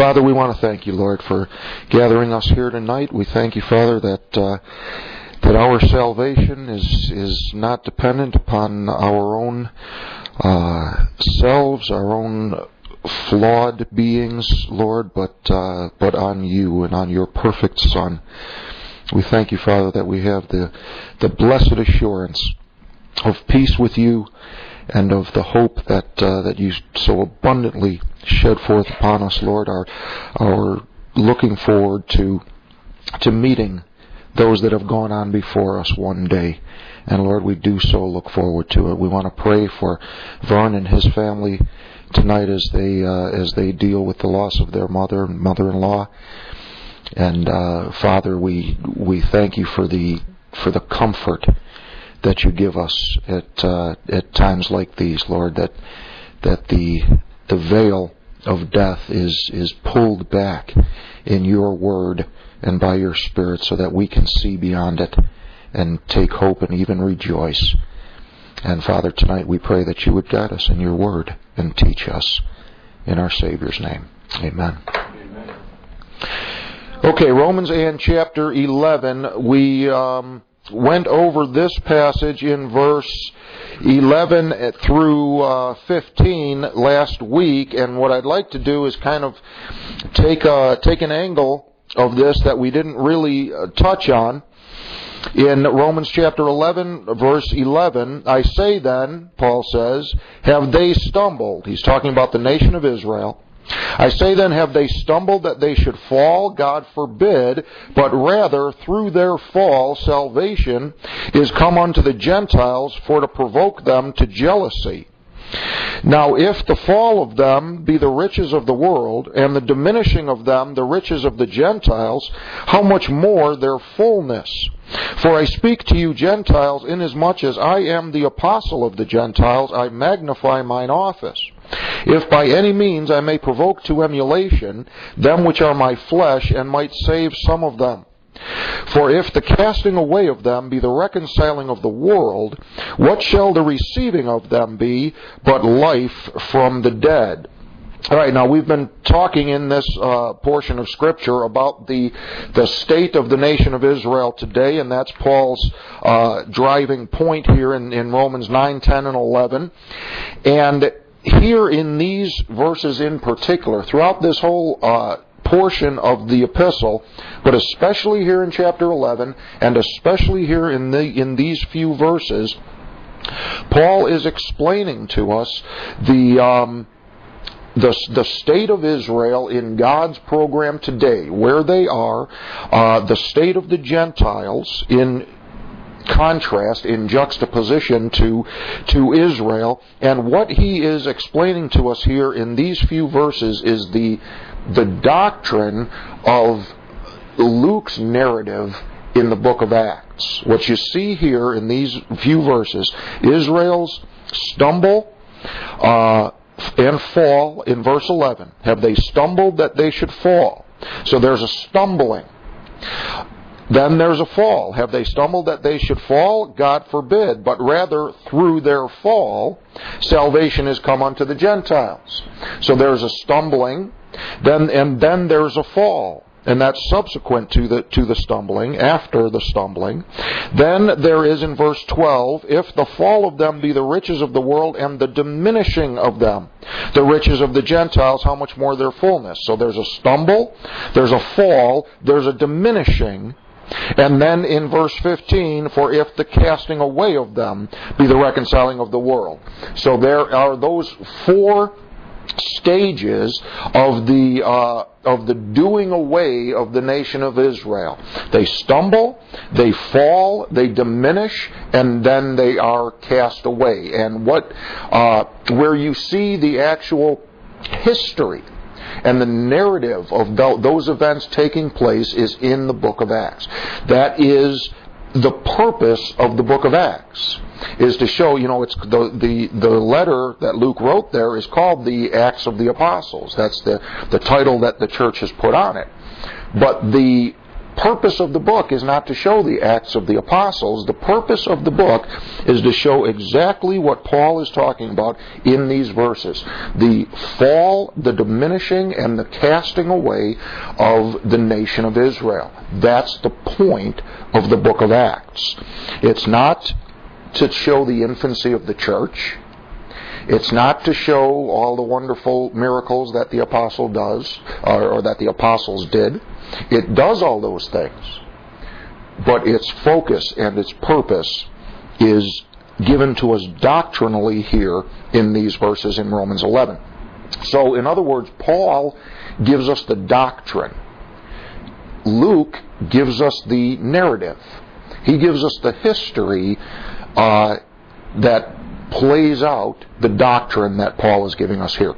Father, we want to thank you, Lord, for gathering us here tonight. We thank you, Father, that uh, that our salvation is is not dependent upon our own uh, selves, our own flawed beings, Lord, but uh, but on you and on your perfect Son. We thank you, Father, that we have the the blessed assurance of peace with you and of the hope that uh, that you so abundantly shed forth upon us, Lord. Our our looking forward to to meeting those that have gone on before us one day. And Lord, we do so look forward to it. We want to pray for Vern and his family tonight as they uh, as they deal with the loss of their mother and mother-in-law. And uh, Father, we we thank you for the for the comfort that you give us at uh, at times like these, Lord. That that the the veil of death is is pulled back in your word and by your spirit, so that we can see beyond it and take hope and even rejoice. And Father, tonight we pray that you would guide us in your word and teach us in our Savior's name. Amen. Amen. Okay, Romans and chapter 11. We um, went over this passage in verse 11 through uh, 15 last week, and what I'd like to do is kind of take a, take an angle of this that we didn't really uh, touch on. In Romans chapter 11, verse 11, I say then, Paul says, have they stumbled? He's talking about the nation of Israel. I say then, have they stumbled that they should fall? God forbid, but rather through their fall salvation is come unto the Gentiles for to provoke them to jealousy. Now, if the fall of them be the riches of the world, and the diminishing of them the riches of the Gentiles, how much more their fullness? For I speak to you Gentiles, inasmuch as I am the apostle of the Gentiles, I magnify mine office. If by any means I may provoke to emulation them which are my flesh, and might save some of them. For if the casting away of them be the reconciling of the world, what shall the receiving of them be but life from the dead? All right, now we've been talking in this uh, portion of Scripture about the the state of the nation of Israel today, and that's Paul's uh, driving point here in, in Romans 9, 10, and 11. And here in these verses in particular, throughout this whole uh, portion of the epistle, but especially here in chapter 11, and especially here in, the, in these few verses, Paul is explaining to us the. Um, the, the state of Israel in God's program today, where they are, uh, the state of the Gentiles in contrast, in juxtaposition to, to Israel. And what he is explaining to us here in these few verses is the, the doctrine of Luke's narrative in the book of Acts. What you see here in these few verses, Israel's stumble uh, and fall in verse 11. Have they stumbled that they should fall? So there's a stumbling. Then there's a fall. Have they stumbled that they should fall? God forbid. But rather, through their fall, salvation has come unto the Gentiles. So there's a stumbling, then, and then there's a fall and that's subsequent to the to the stumbling after the stumbling then there is in verse 12 if the fall of them be the riches of the world and the diminishing of them the riches of the gentiles how much more their fullness so there's a stumble there's a fall there's a diminishing and then in verse 15, for if the casting away of them be the reconciling of the world. So there are those four stages of the uh, of the doing away of the nation of Israel. They stumble, they fall, they diminish, and then they are cast away. And what uh, where you see the actual history and the narrative of those events taking place is in the book of Acts. That is the purpose of the book of Acts is to show, you know, it's the, the, the letter that Luke wrote there is called the Acts of the Apostles. That's the, the title that the church has put on it. But the purpose of the book is not to show the Acts of the Apostles. The purpose of the book is to show exactly what Paul is talking about in these verses the fall, the diminishing, and the casting away of the nation of Israel. That's the point of the book of Acts. It's not to show the infancy of the church. It's not to show all the wonderful miracles that the apostle does, or, or that the apostles did. It does all those things. But its focus and its purpose is given to us doctrinally here in these verses in Romans 11. So, in other words, Paul gives us the doctrine. Luke gives us the narrative. He gives us the history uh, that plays out the doctrine that Paul is giving us here.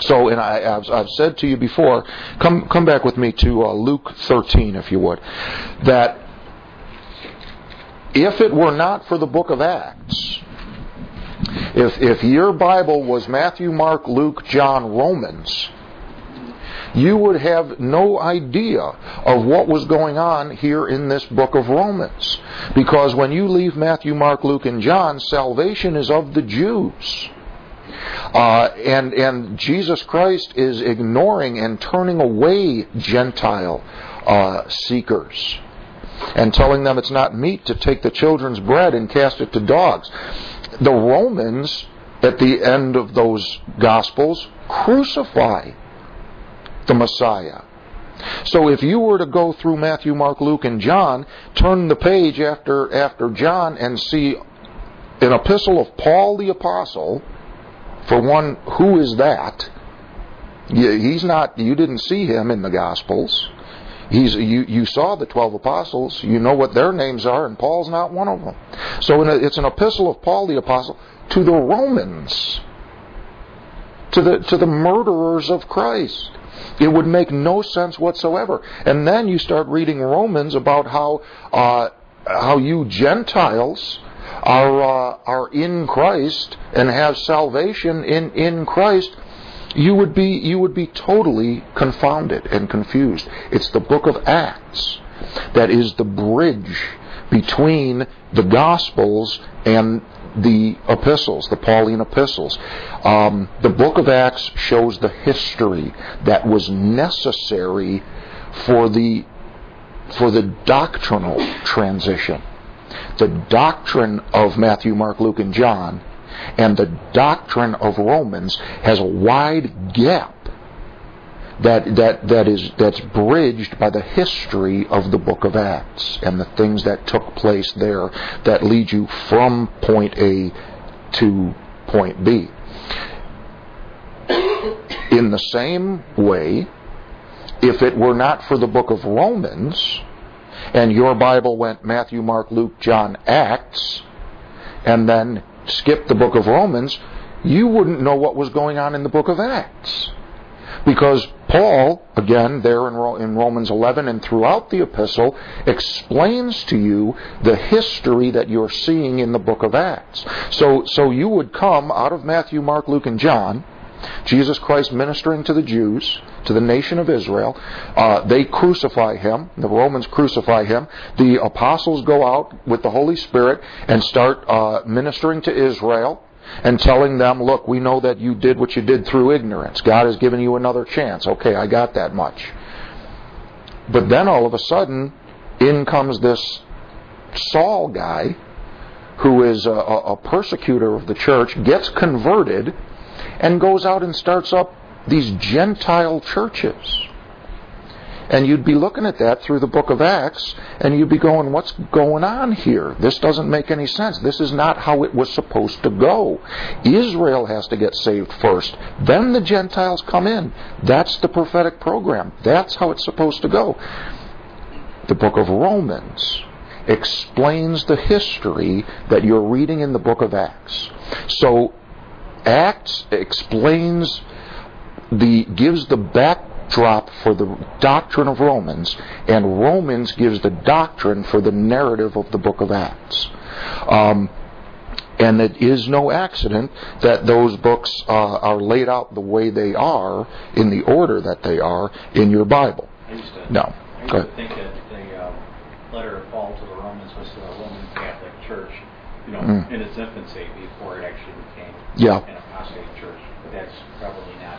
So, and I, have I've said to you before, come come back with me to uh, Luke 13, if you would, that if it were not for the book of Acts, if if your Bible was Matthew, Mark, Luke, John, Romans, you would have no idea of what was going on here in this book of Romans. Because when you leave Matthew, Mark, Luke, and John, salvation is of the Jews. Uh, and and Jesus Christ is ignoring and turning away Gentile uh, seekers and telling them it's not meet to take the children's bread and cast it to dogs. The Romans, at the end of those Gospels, crucify the Messiah. So if you were to go through Matthew, Mark, Luke, and John, turn the page after after John and see an epistle of Paul the apostle, for one, who is that? He's not. You didn't see him in the Gospels. He's you. You saw the twelve apostles. You know what their names are, and Paul's not one of them. So it's an epistle of Paul the apostle to the Romans, to the to the murderers of Christ. It would make no sense whatsoever. And then you start reading Romans about how uh, how you Gentiles are uh, are in Christ and have salvation in in Christ, you would be you would be totally confounded and confused. It's the book of Acts that is the bridge between the Gospels and the epistles, the Pauline epistles. Um, the book of Acts shows the history that was necessary for the for the doctrinal transition the doctrine of Matthew, Mark, Luke, and John and the doctrine of Romans has a wide gap that, that, that is, that's bridged by the history of the book of Acts and the things that took place there that lead you from point A to point B. In the same way, if it were not for the book of Romans, and your Bible went Matthew, Mark, Luke, John, Acts, and then skipped the book of Romans, you wouldn't know what was going on in the book of Acts. Because Paul, again, there in, Romans 11 and throughout the epistle, explains to you the history that you're seeing in the book of Acts. So, so you would come out of Matthew, Mark, Luke, and John, Jesus Christ ministering to the Jews, to the nation of Israel. Uh, they crucify him. The Romans crucify him. The apostles go out with the Holy Spirit and start uh, ministering to Israel and telling them, look, we know that you did what you did through ignorance. God has given you another chance. Okay, I got that much. But then all of a sudden, in comes this Saul guy who is a, a persecutor of the church, gets converted, and goes out and starts up these Gentile churches. And you'd be looking at that through the book of Acts, and you'd be going, What's going on here? This doesn't make any sense. This is not how it was supposed to go. Israel has to get saved first. Then the Gentiles come in. That's the prophetic program. That's how it's supposed to go. The book of Romans explains the history that you're reading in the book of Acts. So Acts explains the gives the backdrop for the doctrine of Romans, and Romans gives the doctrine for the narrative of the book of Acts. Um, and it is no accident that those books uh, are laid out the way they are, in the order that they are, in your Bible. I used to, no. I used to think that thing letter of Paul to the Romans was to the Roman Catholic Church, you know, Mm. in its infancy before it actually became Yeah. an apostate church. But that's probably not.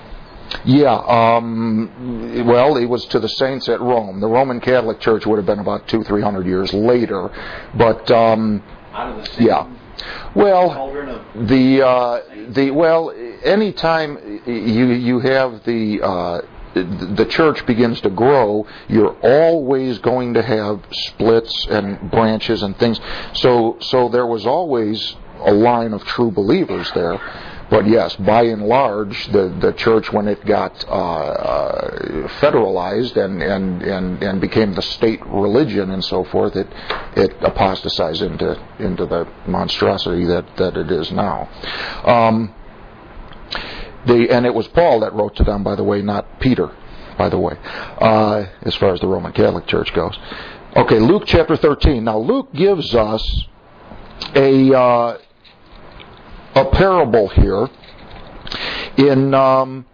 Yeah, um, well, it was to the saints at Rome. The Roman Catholic Church would have been about two, three hundred years later. But, um, Out of the same yeah. Well, the, uh, the, well, anytime you, you have the, uh, the church begins to grow, you're always going to have splits and branches and things. So, so there was always a line of true believers there. But yes, by and large, the, the church, when it got uh, uh, federalized and, and, and, and became the state religion and so forth, it, it apostatized into, into the monstrosity that, that it is now. Um, the, and it was Paul that wrote to them, by the way, not Peter, by the way, uh, as far as the Roman Catholic Church goes. Okay, Luke chapter 13. Now, Luke gives us a, uh, a parable here in, um,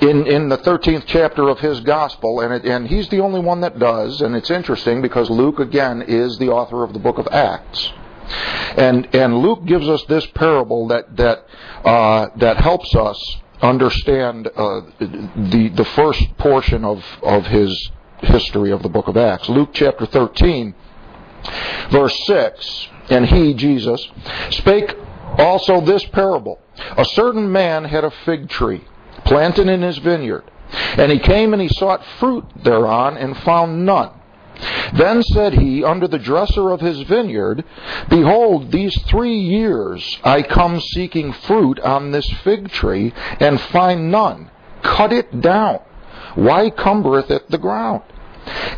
in, in the 13th chapter of his gospel, and, it, and he's the only one that does, and it's interesting because Luke, again, is the author of the book of Acts. And and Luke gives us this parable that that uh, that helps us understand uh, the the first portion of of his history of the book of Acts. Luke chapter 13, verse 6. And he, Jesus, spake also this parable. A certain man had a fig tree planted in his vineyard, and he came and he sought fruit thereon and found none. Then said he unto the dresser of his vineyard, Behold, these three years I come seeking fruit on this fig tree, and find none. Cut it down. Why cumbereth it the ground?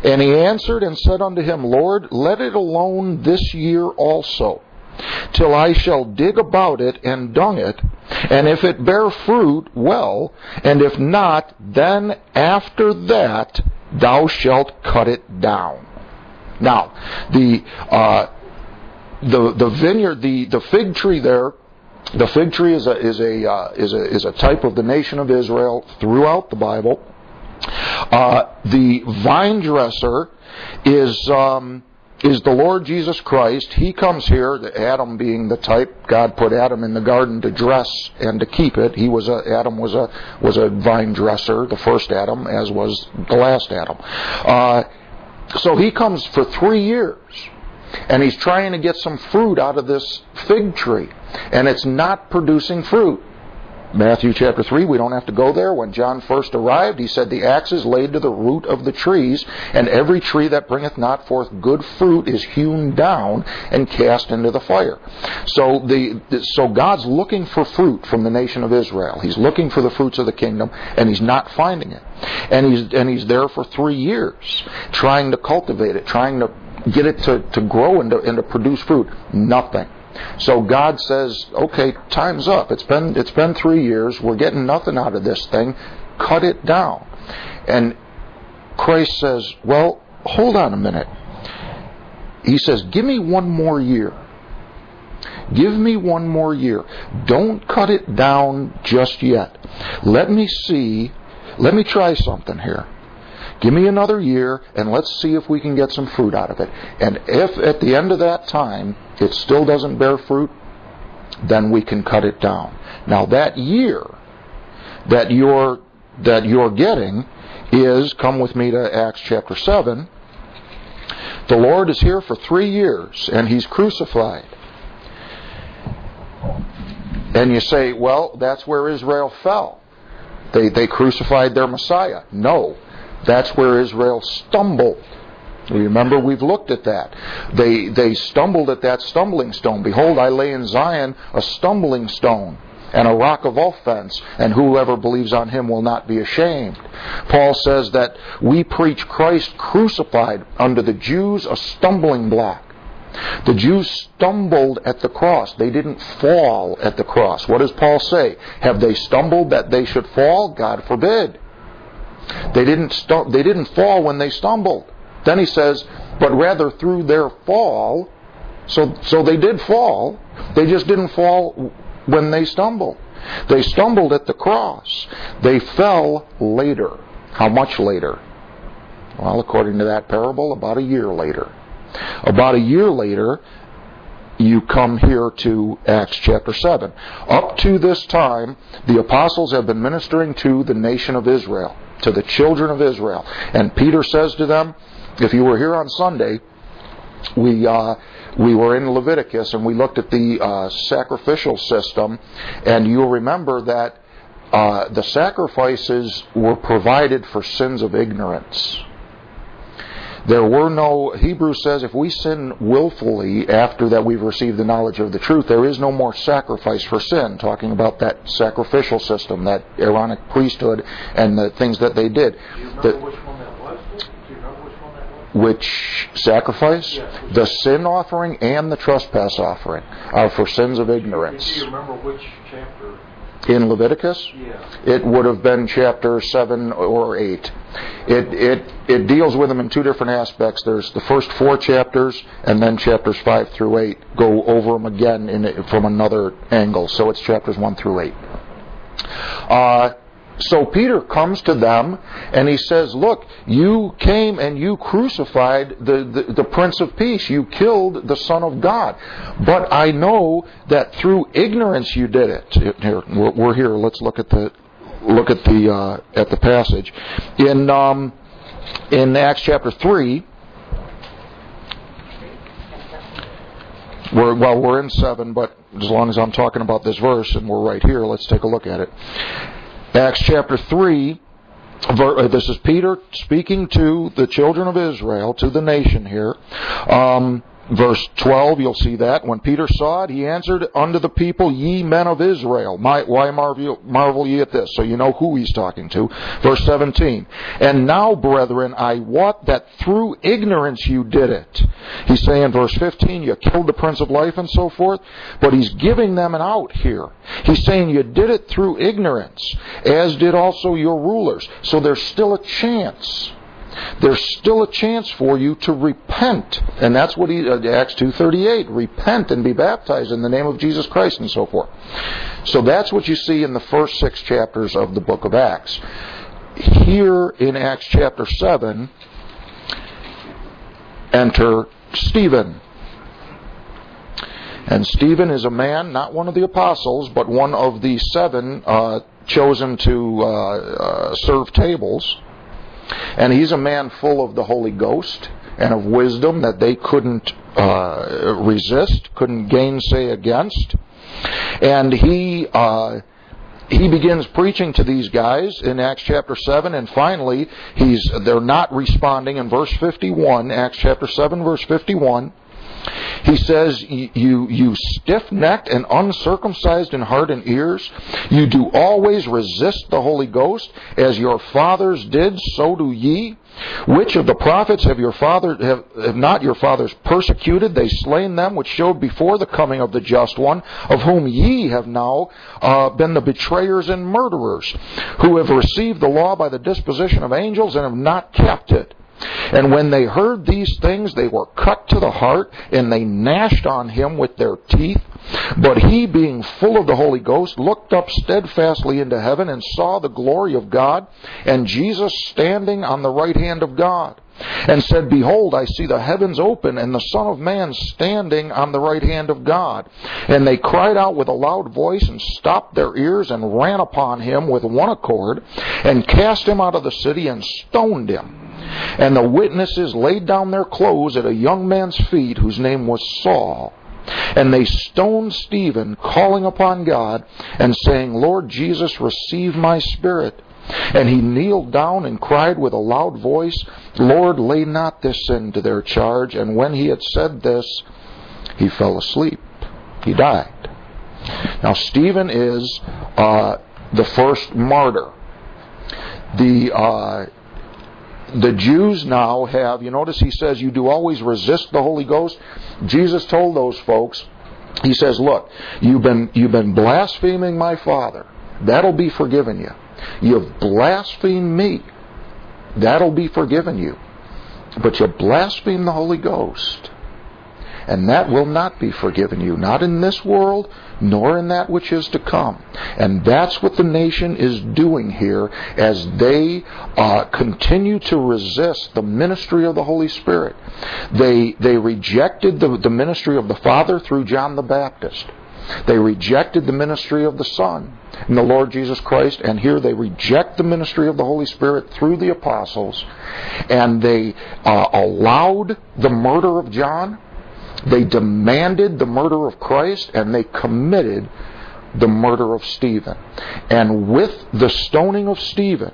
And he answered and said unto him, Lord, let it alone this year also, till I shall dig about it and dung it, and if it bear fruit, well, and if not, then after that thou shalt cut it down. Now, the uh, the the vineyard, the the fig tree there. The fig tree is a is a uh, is a is a type of the nation of Israel throughout the Bible. Uh, the vine dresser is um, is the Lord Jesus Christ. He comes here, Adam being the type. God put Adam in the garden to dress and to keep it. He was a Adam was a was a vine dresser, the first Adam, as was the last Adam. Uh, so he comes for three years, and he's trying to get some fruit out of this fig tree, and it's not producing fruit. Matthew chapter 3, we don't have to go there. When John first arrived, he said, The axe is laid to the root of the trees, and every tree that bringeth not forth good fruit is hewn down and cast into the fire. So, the, so God's looking for fruit from the nation of Israel. He's looking for the fruits of the kingdom, and he's not finding it. And he's, and he's there for three years, trying to cultivate it, trying to get it to, to grow and to, and to produce fruit. Nothing. So God says, "Okay, time's up. It's been it's been 3 years. We're getting nothing out of this thing. Cut it down." And Christ says, "Well, hold on a minute." He says, "Give me one more year. Give me one more year. Don't cut it down just yet. Let me see. Let me try something here." Give me another year and let's see if we can get some fruit out of it. And if at the end of that time it still doesn't bear fruit, then we can cut it down. Now that year that you're that you're getting is come with me to Acts chapter 7. The Lord is here for 3 years and he's crucified. And you say, well, that's where Israel fell. They they crucified their Messiah. No. That's where Israel stumbled. Remember, we've looked at that. They, they stumbled at that stumbling stone. Behold, I lay in Zion a stumbling stone and a rock of offense, and whoever believes on him will not be ashamed. Paul says that we preach Christ crucified unto the Jews a stumbling block. The Jews stumbled at the cross. They didn't fall at the cross. What does Paul say? Have they stumbled that they should fall? God forbid. They didn't stu- they didn't fall when they stumbled. Then he says, but rather through their fall, so so they did fall. They just didn't fall when they stumbled. They stumbled at the cross. They fell later. How much later? Well, according to that parable, about a year later. About a year later, you come here to Acts chapter 7. Up to this time, the apostles have been ministering to the nation of Israel, to the children of Israel. And Peter says to them, if you were here on Sunday, we uh, we were in Leviticus and we looked at the uh, sacrificial system, and you'll remember that uh, the sacrifices were provided for sins of ignorance. There were no, Hebrews says, if we sin willfully after that we've received the knowledge of the truth, there is no more sacrifice for sin, talking about that sacrificial system, that Aaronic priesthood, and the things that they did. Do you remember The- which one that was? Do you remember which one that was? which sacrifice? Yes. The sin offering and the trespass offering are for sins of Do ignorance. you remember which chapter? In Leviticus, Yeah. it would have been chapter 7 or 8. It, it, it deals with them in two different aspects. There's the first four chapters, and then chapters 5 through 8 go over them again in, from another angle. So it's chapters 1 through 8. Uh, so Peter comes to them and he says, Look, you came and you crucified the, the, the Prince of Peace. You killed the Son of God. But I know that through ignorance you did it. Here, we're, here. Let's look at the look at the uh, at the passage in um, in Acts chapter three. We're, well, we're in seven, but as long as I'm talking about this verse and we're right here, let's take a look at it. Acts chapter 3, uh, this is Peter speaking to the children of Israel, to the nation here. Um, verse 12, you'll see that. When Peter saw it, he answered unto the people, Ye men of Israel, my, why marvel, marvel ye at this? So you know who he's talking to. Verse 17, And now, brethren, I wot that through ignorance you did it. He's saying, verse 15, you killed the Prince of Life and so forth, but he's giving them an out here. He's saying you did it through ignorance, as did also your rulers. So there's still a chance. There's still a chance for you to repent, and that's what he uh, Acts two thirty eight. Repent and be baptized in the name of Jesus Christ, and so forth. So that's what you see in the first six chapters of the book of Acts. Here in Acts chapter seven, enter Stephen. And Stephen is a man, not one of the apostles, but one of the seven uh, chosen to uh, uh, serve tables. And he's a man full of the Holy Ghost and of wisdom that they couldn't uh, resist, couldn't gainsay against. And he uh, he begins preaching to these guys in Acts chapter 7 and finally he's they're not responding in verse 51 Acts chapter 7 verse 51 he says, You, you stiff necked and uncircumcised in heart and ears, you do always resist the Holy Ghost, as your fathers did, so do ye. Which of the prophets have your father have, have not your fathers persecuted? They slain them which showed before the coming of the just one, of whom ye have now uh, been the betrayers and murderers, who have received the law by the disposition of angels and have not kept it. And when they heard these things, they were cut to the heart, and they gnashed on him with their teeth. But he, being full of the Holy Ghost, looked up steadfastly into heaven and saw the glory of God, and Jesus standing on the right hand of God. And said, Behold, I see the heavens open, and the Son of Man standing on the right hand of God. And they cried out with a loud voice, and stopped their ears, and ran upon him with one accord, and cast him out of the city, and stoned him. And the witnesses laid down their clothes at a young man's feet whose name was Saul. And they stoned Stephen, calling upon God and saying, Lord Jesus, receive my spirit. And he kneeled down and cried with a loud voice, Lord, lay not this sin to their charge. And when he had said this, he fell asleep. He died. Now, Stephen is uh, the first martyr. The uh, the Jews now have, you notice he says, you do always resist the Holy Ghost. Jesus told those folks, he says, look, you've been, you've been blaspheming my Father. That'll be forgiven you. You've blasphemed me. That'll be forgiven you. But you blaspheme the Holy Ghost. And that will not be forgiven you, not in this world, nor in that which is to come. And that's what the nation is doing here as they uh, continue to resist the ministry of the Holy Spirit. They, they rejected the, the ministry of the Father through John the Baptist. They rejected the ministry of the Son in the Lord Jesus Christ, and here they reject the ministry of the Holy Spirit through the apostles, and they uh, allowed the murder of John, they demanded the murder of Christ, and they committed the murder of Stephen. And with the stoning of Stephen,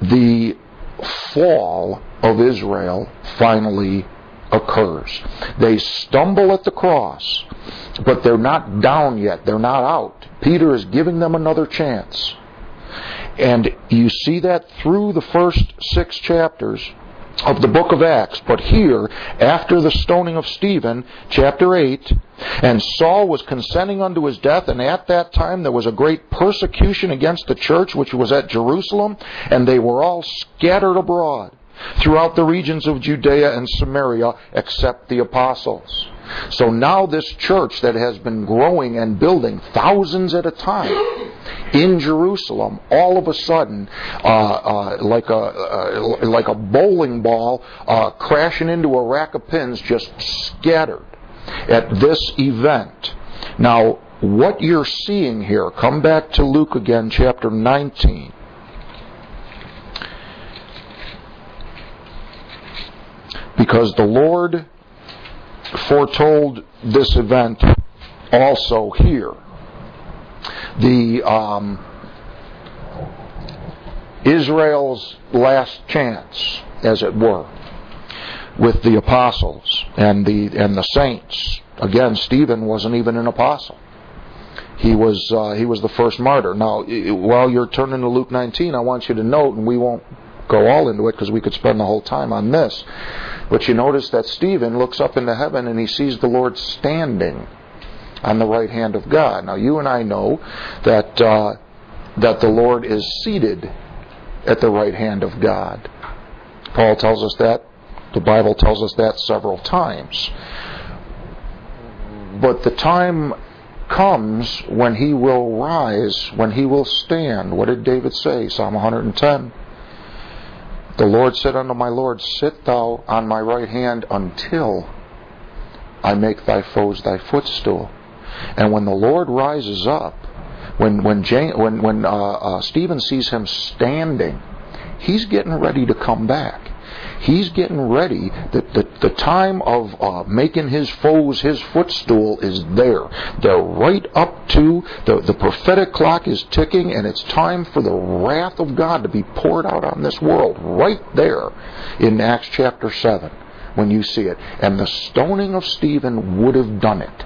the fall of Israel finally occurs. They stumble at the cross, but they're not down yet. They're not out. Peter is giving them another chance. And you see that through the first six chapters of the book of Acts. But here, after the stoning of Stephen, chapter 8, and Saul was consenting unto his death, and at that time there was a great persecution against the church which was at Jerusalem, and they were all scattered abroad throughout the regions of Judea and Samaria except the apostles. So now this church that has been growing and building thousands at a time in Jerusalem, all of a sudden, uh, uh, like a uh, like a bowling ball uh, crashing into a rack of pins, just scattered at this event. Now, what you're seeing here, come back to Luke again, chapter 19. because the Lord foretold this event also here. The um, Israel's last chance, as it were, with the apostles and the and the saints. Again, Stephen wasn't even an apostle. He was uh, he was the first martyr. Now, while you're turning to Luke 19, I want you to note, and we won't go all into it because we could spend the whole time on this. But you notice that Stephen looks up into heaven and he sees the Lord standing on the right hand of God. Now, you and I know that uh, that the Lord is seated at the right hand of God. Paul tells us that. The Bible tells us that several times. But the time comes when he will rise, when he will stand. What did David say? Psalm 110. The Lord said unto my Lord, Sit thou on my right hand until I make thy foes thy footstool. And when the Lord rises up, when when Jane, when when uh, uh, Stephen sees him standing, he's getting ready to come back. He's getting ready. The, the, the time of uh, making his foes his footstool is there. They're right up to the, the prophetic clock is ticking, and it's time for the wrath of God to be poured out on this world. Right there in Acts chapter 7 when you see it. And the stoning of Stephen would have done it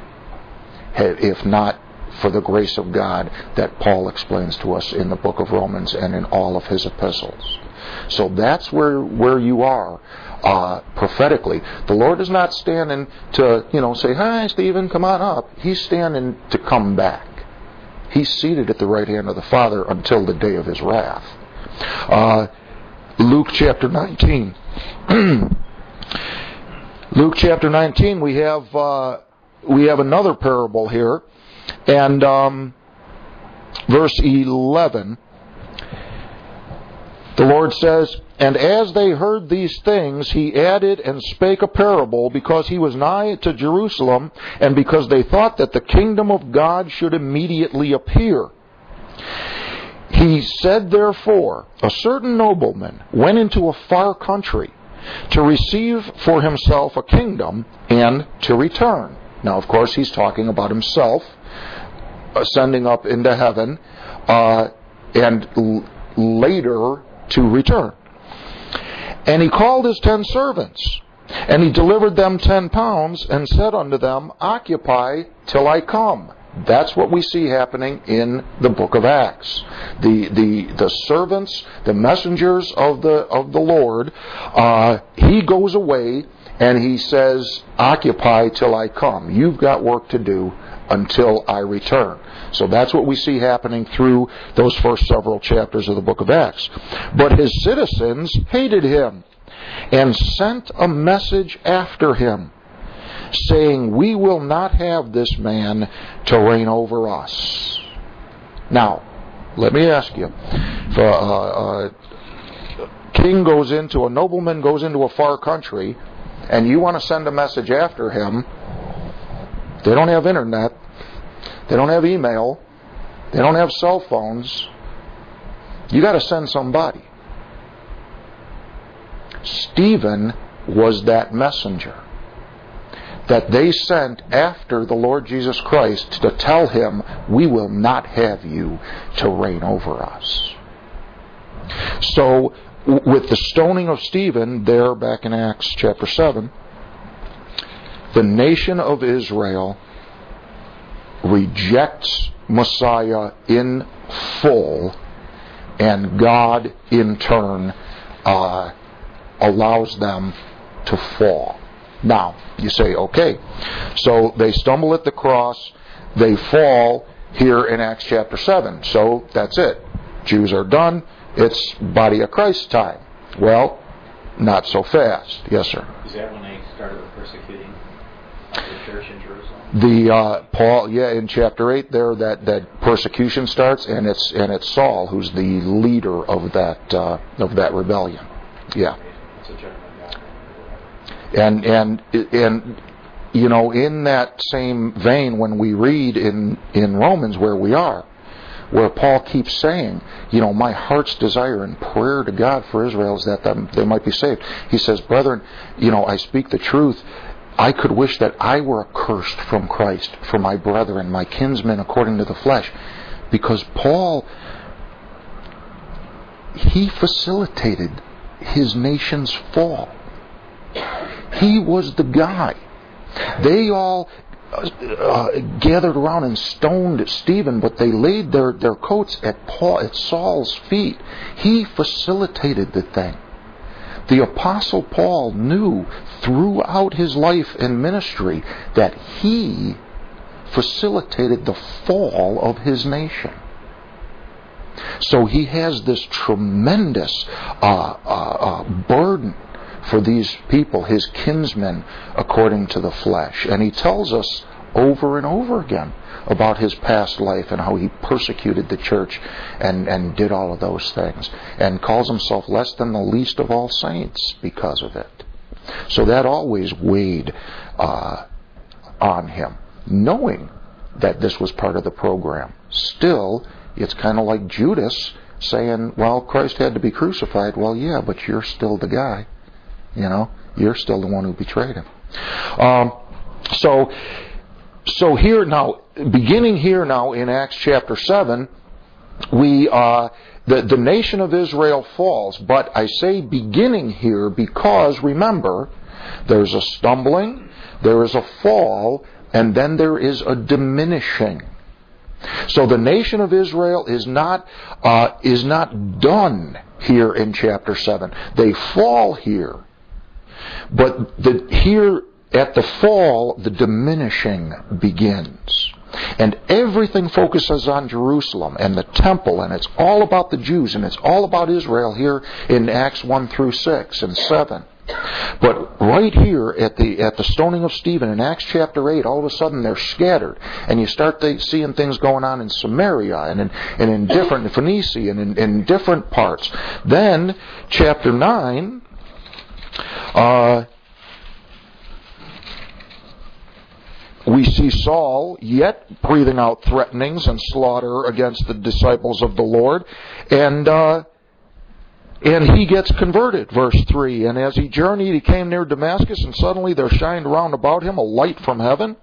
if not for the grace of God that Paul explains to us in the book of Romans and in all of his epistles. So that's where where you are uh, prophetically. The Lord is not standing to you know say, "Hi, Stephen, come on up." He's standing to come back. He's seated at the right hand of the Father until the day of His wrath. Uh, Luke chapter 19. Luke chapter 19, we have uh, we have another parable here, and um, verse 11. The Lord says, And as they heard these things, he added and spake a parable, because he was nigh to Jerusalem, and because they thought that the kingdom of God should immediately appear. He said, therefore, a certain nobleman went into a far country to receive for himself a kingdom and to return. Now, of course, he's talking about himself ascending up into heaven uh, and l- later to return. And he called his ten servants, and he delivered them ten pounds, and said unto them, Occupy till I come. That's what we see happening in the book of Acts. The the the servants, the messengers of the of the Lord, uh, he goes away and he says, "Occupy till I come." You've got work to do until I return. So that's what we see happening through those first several chapters of the book of Acts. But his citizens hated him and sent a message after him, saying, We will not have this man to reign over us. Now, let me ask you, if a, a, a king goes into, a nobleman goes into a far country, and you want to send a message after him, they don't have internet, they don't have email, they don't have cell phones. You got to send somebody. Stephen was that messenger that they sent after the Lord Jesus Christ to tell him, We will not have you to reign over us. So, with the stoning of Stephen, there back in Acts chapter 7, the nation of Israel rejects Messiah in full, and God in turn uh, allows them to fall. Now, you say, okay, so they stumble at the cross, they fall here in Acts chapter 7. So that's it. Jews are done. It's body of Christ time. Well, not so fast. Yes, sir. Is that when they started persecuting the church in Jerusalem? The uh, Paul, yeah, in chapter eight, there that, that persecution starts, and it's and it's Saul who's the leader of that uh, of that rebellion. Yeah. And and and you know in that same vein when we read in in Romans where we are where Paul keeps saying you know my heart's desire and prayer to God for Israel is that they might be saved he says brethren you know I speak the truth I could wish that I were accursed from Christ for my brethren my kinsmen according to the flesh because Paul he facilitated his nation's fall he was the guy. They all uh, gathered around and stoned Stephen, but they laid their, their coats at Paul at Saul's feet. He facilitated the thing. The apostle Paul knew throughout his life and ministry that he facilitated the fall of his nation. So he has this tremendous uh, uh, uh, burden for these people, his kinsmen, according to the flesh. And he tells us over and over again about his past life and how he persecuted the church and, and did all of those things. And calls himself less than the least of all saints because of it. So that always weighed uh, on him, knowing that this was part of the program. Still, it's kind of like Judas saying, well, Christ had to be crucified. Well, yeah, but you're still the guy. You know, you're still the one who betrayed him. Um, so, so here now, beginning here now in Acts chapter seven, we uh, the the nation of Israel falls. But I say beginning here because remember, there's a stumbling, there is a fall, and then there is a diminishing. So the nation of Israel is not uh, is not done here in chapter seven. They fall here. But the, here at the fall, the diminishing begins. And everything focuses on Jerusalem and the temple, and it's all about the Jews, and it's all about Israel here in Acts 1 through 6 and 7. But right here at the at the stoning of Stephen in Acts chapter eight, all of a sudden they're scattered, and you start seeing things going on in Samaria and in, and in different Phoenicia and in, in different parts. Then chapter nine, uh, we see Saul yet breathing out threatenings and slaughter against the disciples of the Lord, and uh, and he gets converted. Verse three. And as he journeyed, he came near Damascus, and suddenly there shined round about him a light from heaven.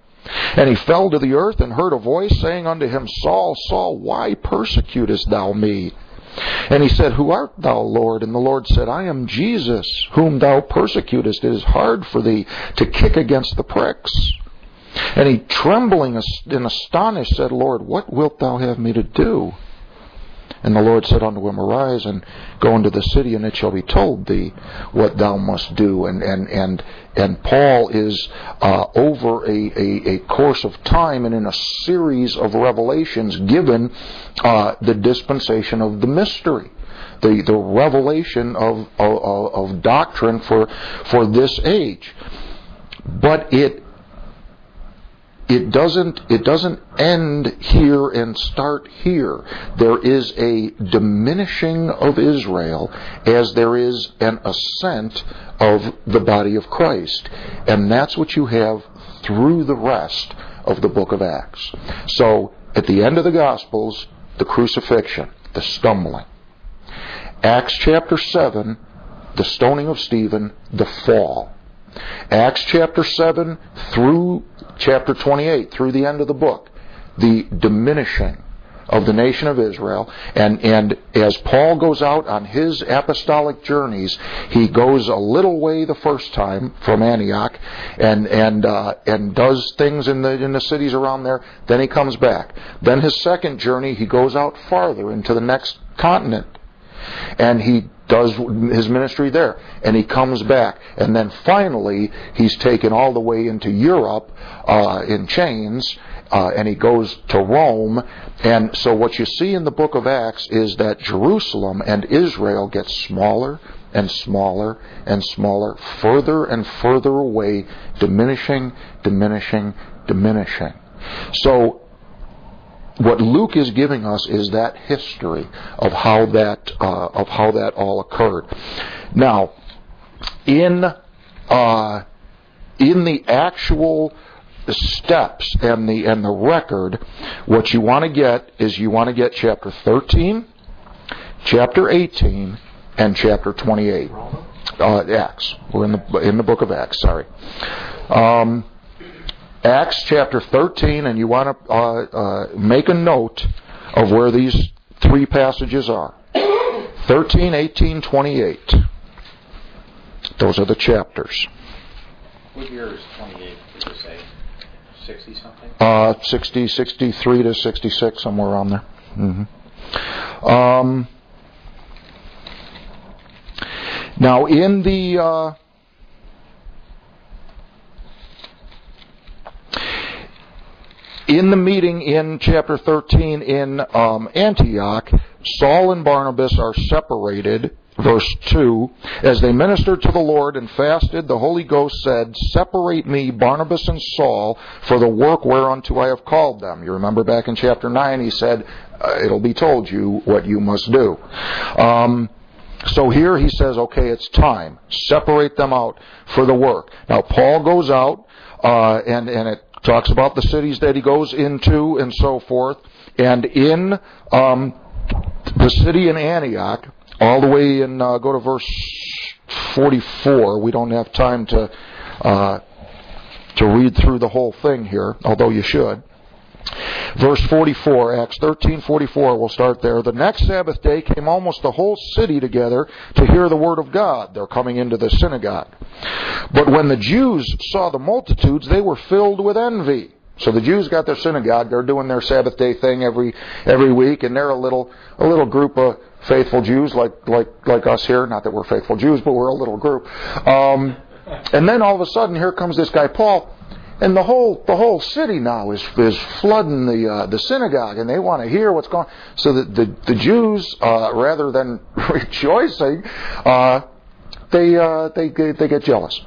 And he fell to the earth and heard a voice saying unto him, Saul, Saul, why persecutest thou me? And he said, Who art thou, Lord? And the Lord said, I am Jesus, whom thou persecutest. It is hard for thee to kick against the pricks. And he, trembling and astonished, said, Lord, what wilt thou have me to do? And the Lord said unto him, Arise and go into the city, and it shall be told thee what thou must do. And and and and Paul is uh, over a, a, a course of time and in a series of revelations given uh, the dispensation of the mystery. the, the revelation of, of, of doctrine for, for this age. But it it doesn't it doesn't end here and start here. There is a diminishing of Israel as there is an ascent of the body of Christ. And that's what you have through the rest of the book of Acts. So at the end of the gospels the crucifixion the stumbling. Acts chapter 7 the stoning of Stephen the fall Acts chapter 7 through chapter 28, through the end of the book, the diminishing of the nation of Israel. And, and as Paul goes out on his apostolic journeys, he goes a little way the first time from Antioch and, and, uh, and does things in the, in the cities around there. Then he comes back. Then his second journey, he goes out farther into the next continent. And he does his ministry there, and he comes back, and then finally he's taken all the way into Europe uh, in chains, uh, and he goes to Rome. And so what you see in the book of Acts is that Jerusalem and Israel get smaller and smaller and smaller, further and further away, diminishing, diminishing, diminishing. So what Luke is giving us is that history of how that uh, of how that all occurred. Now, in uh, in the actual steps and the and the record, what you want to get is you want to get chapter 13, chapter 18, and chapter 28. Uh, Acts. We're in the in the book of Acts. Sorry. Um, Acts chapter 13, and you want to uh, uh, make a note of where these three passages are 13, 18, 28. Those are the chapters. What year is 28, did you say? 60 something? Uh, 60, 63 to 66, somewhere around there. Mm-hmm. Um, now, in the. Uh, in the meeting in chapter 13 in um, Antioch, Saul and Barnabas are separated. Verse 2 As they ministered to the Lord and fasted, the Holy Ghost said, Separate me, Barnabas and Saul, for the work whereunto I have called them. You remember back in chapter 9, he said, uh, It'll be told you what you must do. Um, so here he says, okay, it's time. Separate them out for the work. Now, Paul goes out, uh, and, and it talks about the cities that he goes into and so forth. And in um, the city in Antioch, all the way in, uh, go to verse 44. We don't have time to uh, to read through the whole thing here, although you should. Verse 44, Acts 13:44, we'll start there. The next Sabbath day came almost the whole city together to hear the word of God. They're coming into the synagogue. But when the Jews saw the multitudes, they were filled with envy. So the Jews got their synagogue. They're doing their Sabbath day thing every every week, and they're a little a little group of faithful Jews like like like us here. Not that we're faithful Jews, but we're a little group. Um, and then all of a sudden, here comes this guy Paul and the whole the whole city now is is flooding the uh, the synagogue, and they want to hear what's going. on. So that the the Jews, uh, rather than rejoicing, uh, they uh, they they get jealous.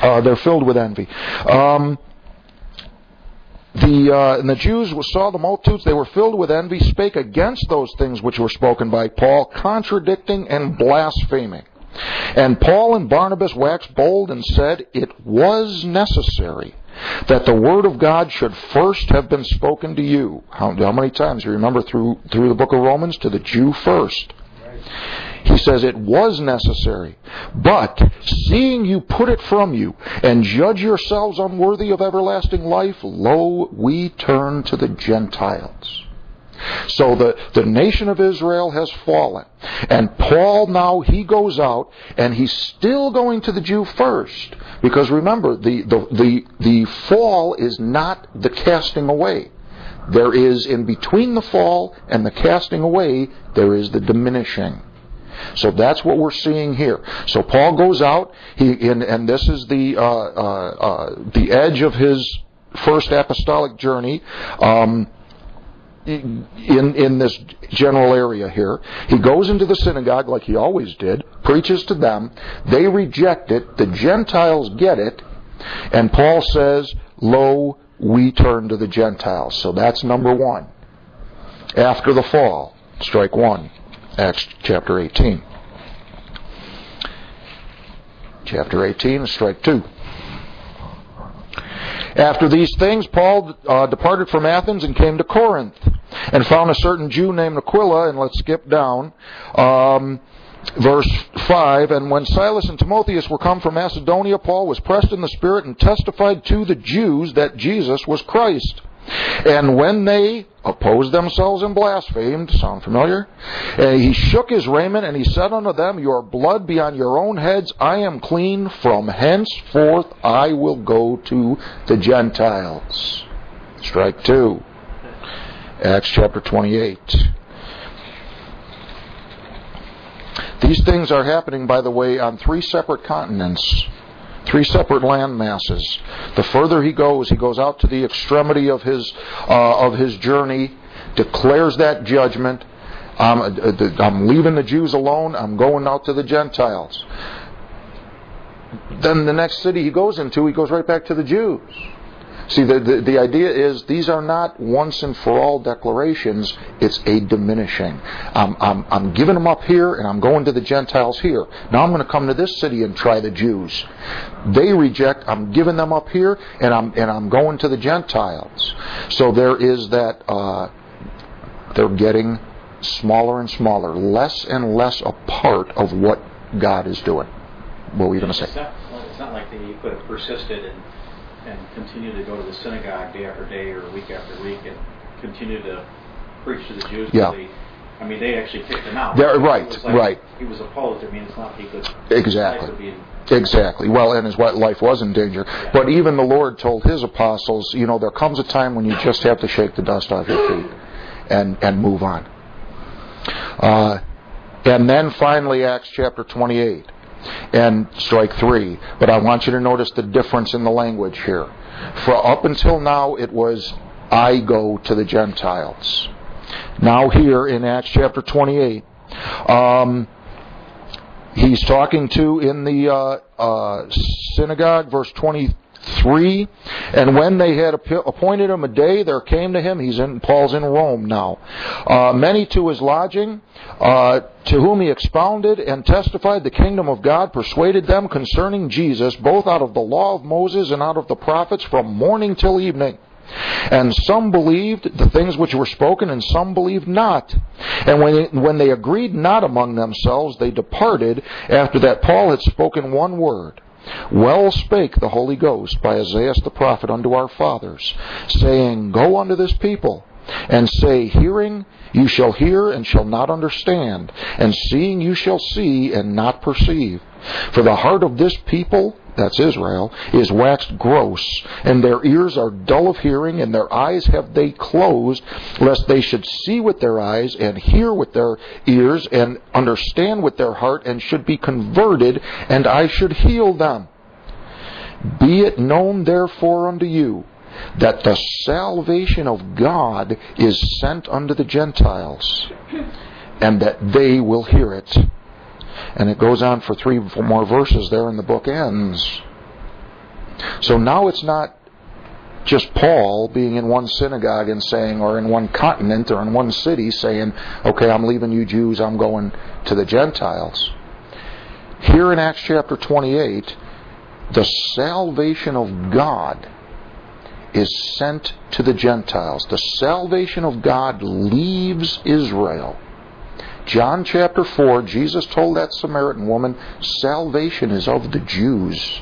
Uh, they're filled with envy. Um, the uh, and the Jews saw the multitudes; they were filled with envy, spake against those things which were spoken by Paul, contradicting and blaspheming. And Paul and Barnabas waxed bold and said, It was necessary that the word of God should first have been spoken to you. How, how many times? You remember through, through the book of Romans? To the Jew first. He says it was necessary. But seeing you put it from you and judge yourselves unworthy of everlasting life, lo, we turn to the Gentiles. So the, the nation of Israel has fallen. And Paul now, he goes out and he's still going to the Jew first. Because remember, the, the, the, the fall is not the casting away. There is, in between the fall and the casting away, there is the diminishing. So that's what we're seeing here. So Paul goes out, he, and, and this is the, uh, uh, uh, the edge of his first apostolic journey. Um, in in this general area here. He goes into the synagogue like he always did, preaches to them. They reject it. The Gentiles get it, and Paul says, "Lo, we turn to the Gentiles." So that's number one. After the fall, strike one, Acts chapter 18. Chapter 18, strike two. After these things, Paul uh, departed from Athens and came to Corinth, and found a certain Jew named Aquila. And let's skip down. Um, verse 5 And when Silas and Timotheus were come from Macedonia, Paul was pressed in the Spirit and testified to the Jews that Jesus was Christ. And when they opposed themselves and blasphemed, sound familiar? And he shook his raiment and he said unto them, Your blood be on your own heads. I am clean. From henceforth I will go to the Gentiles. Strike two. Acts chapter 28. These things are happening, by the way, on three separate continents three separate land masses. The further he goes, he goes out to the extremity of his uh, of his journey, declares that judgment. Um, uh, I'm leaving the Jews alone. I'm going out to the Gentiles. Then the next city he goes into, he goes right back to the Jews. See, the, the, the, idea is these are not once and for all declarations, it's a diminishing. I'm, I'm, I'm giving them up here and I'm going to the Gentiles here. Now I'm going to come to this city and try the Jews. They reject, I'm giving them up here and I'm, and I'm going to the Gentiles. So there is that, uh, they're getting smaller and smaller, less and less a part of what God is doing. What were you going to say? It's not, it's not like they could have persisted and continue to go to the synagogue day after day or week after week and continue to preach to the Jews. Yeah. They, I mean, they actually kicked him out. They're, right, like right. He was opposed. I mean, it's not he could. Exactly. Exactly. Well, and his life was in danger. Yeah. But even the Lord told his apostles, you know, there comes a time when you just have to shake the dust off your feet and and move on. Uh, and then finally, Acts chapter 28 and strike three. But I want you to notice the difference in the language here. For up until now, it was, I go to the Gentiles. Now, here in Acts chapter 28, um, he's talking to in the uh, uh, synagogue, verse 20 3 and when they had appointed him a day there came to him he's in paul's in rome now uh, many to his lodging uh, to whom he expounded and testified the kingdom of god persuaded them concerning jesus both out of the law of moses and out of the prophets from morning till evening and some believed the things which were spoken, and some believed not. And when they, when they agreed not among themselves, they departed after that Paul had spoken one word. Well spake the Holy Ghost by Isaiah the prophet unto our fathers, saying, Go unto this people, and say, Hearing you shall hear and shall not understand, and seeing you shall see and not perceive. For the heart of this people that's Israel, is waxed gross, and their ears are dull of hearing, and their eyes have they closed, lest they should see with their eyes, and hear with their ears, and understand with their heart, and should be converted, and I should heal them. Be it known therefore unto you, that the salvation of God is sent unto the Gentiles, and that they will hear it. And it goes on for three more verses there, and the book ends. So now it's not just Paul being in one synagogue and saying, or in one continent or in one city saying, okay, I'm leaving you Jews, I'm going to the Gentiles. Here in Acts chapter 28, the salvation of God is sent to the Gentiles. The salvation of God leaves Israel John chapter 4, Jesus told that Samaritan woman, salvation is of the Jews.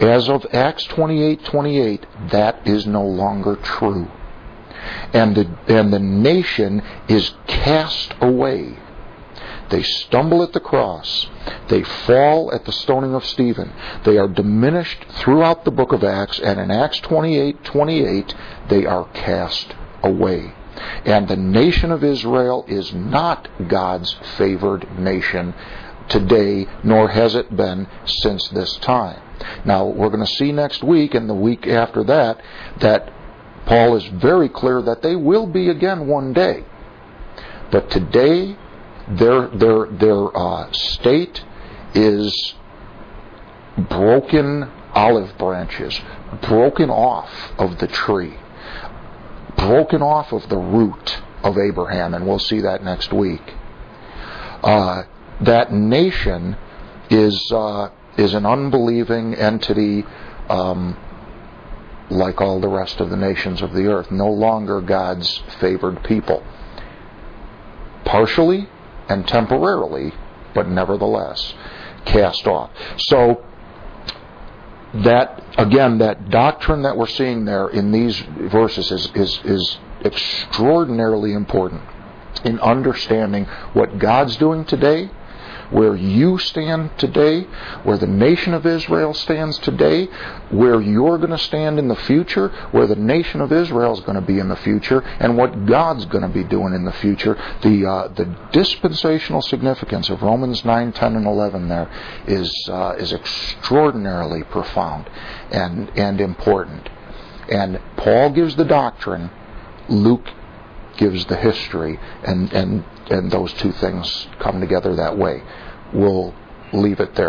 As of Acts 28 28, that is no longer true. And the, and the nation is cast away. They stumble at the cross. They fall at the stoning of Stephen. They are diminished throughout the book of Acts, and in Acts 28 28, they are cast away. And the nation of Israel is not God's favored nation today, nor has it been since this time. Now, we're going to see next week and the week after that that Paul is very clear that they will be again one day. But today, their their their uh, state is broken olive branches, broken off of the tree, broken off of the root of Abraham, and we'll see that next week. Uh, that nation is uh, is an unbelieving entity, um, like all the rest of the nations of the earth, no longer God's favored people. Partially and temporarily, but nevertheless cast off. So that again, that doctrine that we're seeing there in these verses is is, is extraordinarily important in understanding what God's doing today where you stand today, where the nation of Israel stands today, where you're going to stand in the future, where the nation of Israel is going to be in the future, and what God's going to be doing in the future. The uh, the dispensational significance of Romans 9, 10, and 11 there is uh, is extraordinarily profound and and important. And Paul gives the doctrine, Luke gives the history, and, and, and those two things come together that way. We'll leave it there.